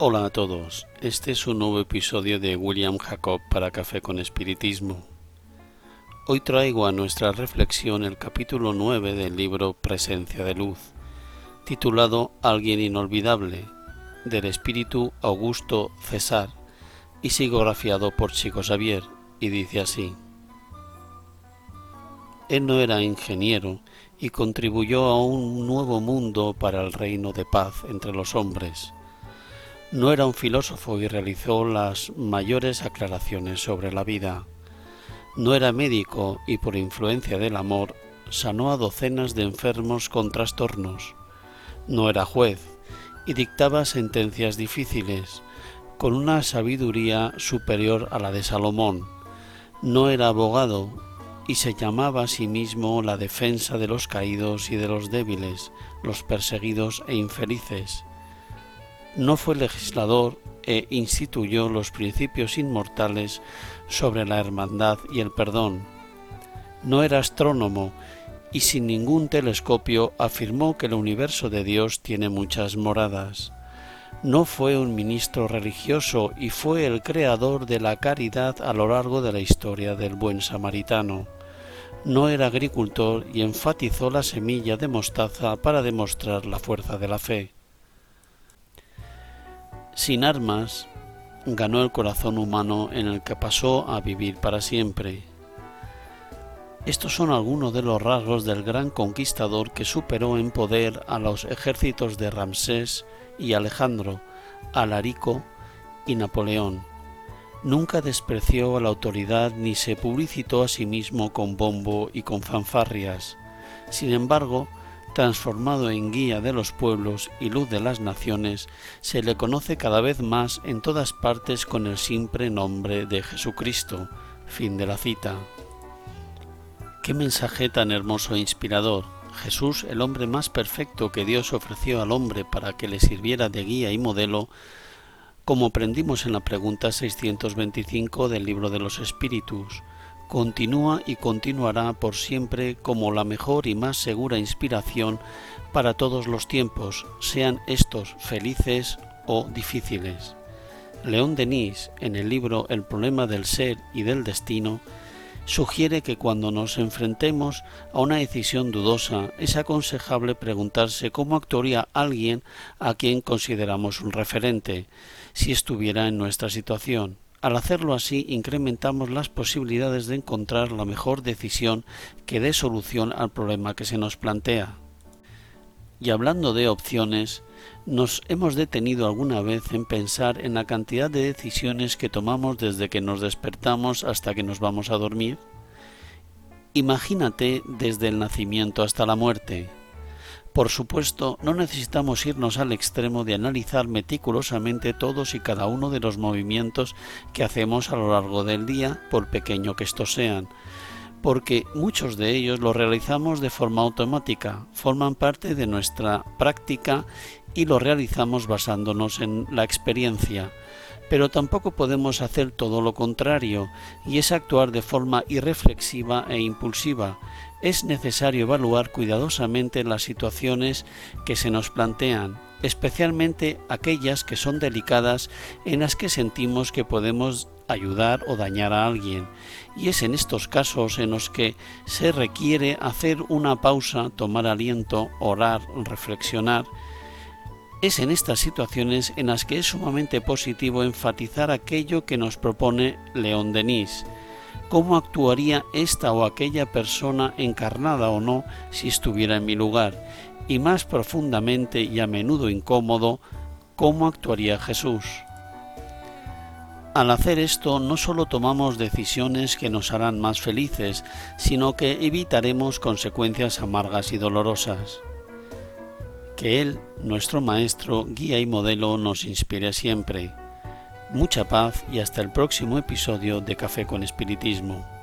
Hola a todos, este es un nuevo episodio de William Jacob para Café con Espiritismo. Hoy traigo a nuestra reflexión el capítulo 9 del libro Presencia de Luz, titulado Alguien Inolvidable, del espíritu Augusto César y psicografiado por Chico Xavier, y dice así. Él no era ingeniero y contribuyó a un nuevo mundo para el reino de paz entre los hombres no era un filósofo y realizó las mayores aclaraciones sobre la vida. No era médico y por influencia del amor sanó a docenas de enfermos con trastornos. No era juez y dictaba sentencias difíciles, con una sabiduría superior a la de Salomón. No era abogado y se llamaba a sí mismo la defensa de los caídos y de los débiles, los perseguidos e infelices no fue legislador e instituyó los principios inmortales sobre la hermandad y el perdón. No era astrónomo y sin ningún telescopio afirmó que el universo de Dios tiene muchas moradas. No fue un ministro religioso y fue el creador de la caridad a lo largo de la historia del buen samaritano. No era agricultor y enfatizó la semilla de mostaza para demostrar la fuerza de la fe. Sin armas, ganó el corazón humano en el que pasó a vivir para siempre. Estos son algunos de los rasgos del gran conquistador que superó en poder a los ejércitos de Ramsés y Alejandro, Alarico y Napoleón. Nunca despreció a la autoridad ni se publicitó a sí mismo con bombo y con fanfarrias. Sin embargo, transformado en guía de los pueblos y luz de las naciones, se le conoce cada vez más en todas partes con el simple nombre de Jesucristo. Fin de la cita. Qué mensaje tan hermoso e inspirador. Jesús, el hombre más perfecto que Dios ofreció al hombre para que le sirviera de guía y modelo, como aprendimos en la pregunta 625 del libro de los Espíritus continúa y continuará por siempre como la mejor y más segura inspiración para todos los tiempos, sean estos felices o difíciles. León Denis, en el libro El problema del ser y del destino, sugiere que cuando nos enfrentemos a una decisión dudosa es aconsejable preguntarse cómo actuaría alguien a quien consideramos un referente, si estuviera en nuestra situación al hacerlo así, incrementamos las posibilidades de encontrar la mejor decisión que dé solución al problema que se nos plantea. Y hablando de opciones, ¿nos hemos detenido alguna vez en pensar en la cantidad de decisiones que tomamos desde que nos despertamos hasta que nos vamos a dormir? Imagínate desde el nacimiento hasta la muerte. Por supuesto, no necesitamos irnos al extremo de analizar meticulosamente todos y cada uno de los movimientos que hacemos a lo largo del día, por pequeño que estos sean, porque muchos de ellos los realizamos de forma automática, forman parte de nuestra práctica y lo realizamos basándonos en la experiencia. Pero tampoco podemos hacer todo lo contrario, y es actuar de forma irreflexiva e impulsiva, es necesario evaluar cuidadosamente las situaciones que se nos plantean, especialmente aquellas que son delicadas en las que sentimos que podemos ayudar o dañar a alguien. Y es en estos casos en los que se requiere hacer una pausa, tomar aliento, orar, reflexionar. Es en estas situaciones en las que es sumamente positivo enfatizar aquello que nos propone León Denis, cómo actuaría esta o aquella persona encarnada o no si estuviera en mi lugar, y más profundamente y a menudo incómodo, cómo actuaría Jesús. Al hacer esto no solo tomamos decisiones que nos harán más felices, sino que evitaremos consecuencias amargas y dolorosas. Que Él, nuestro Maestro, guía y modelo, nos inspire siempre mucha paz y hasta el próximo episodio de Café con Espiritismo.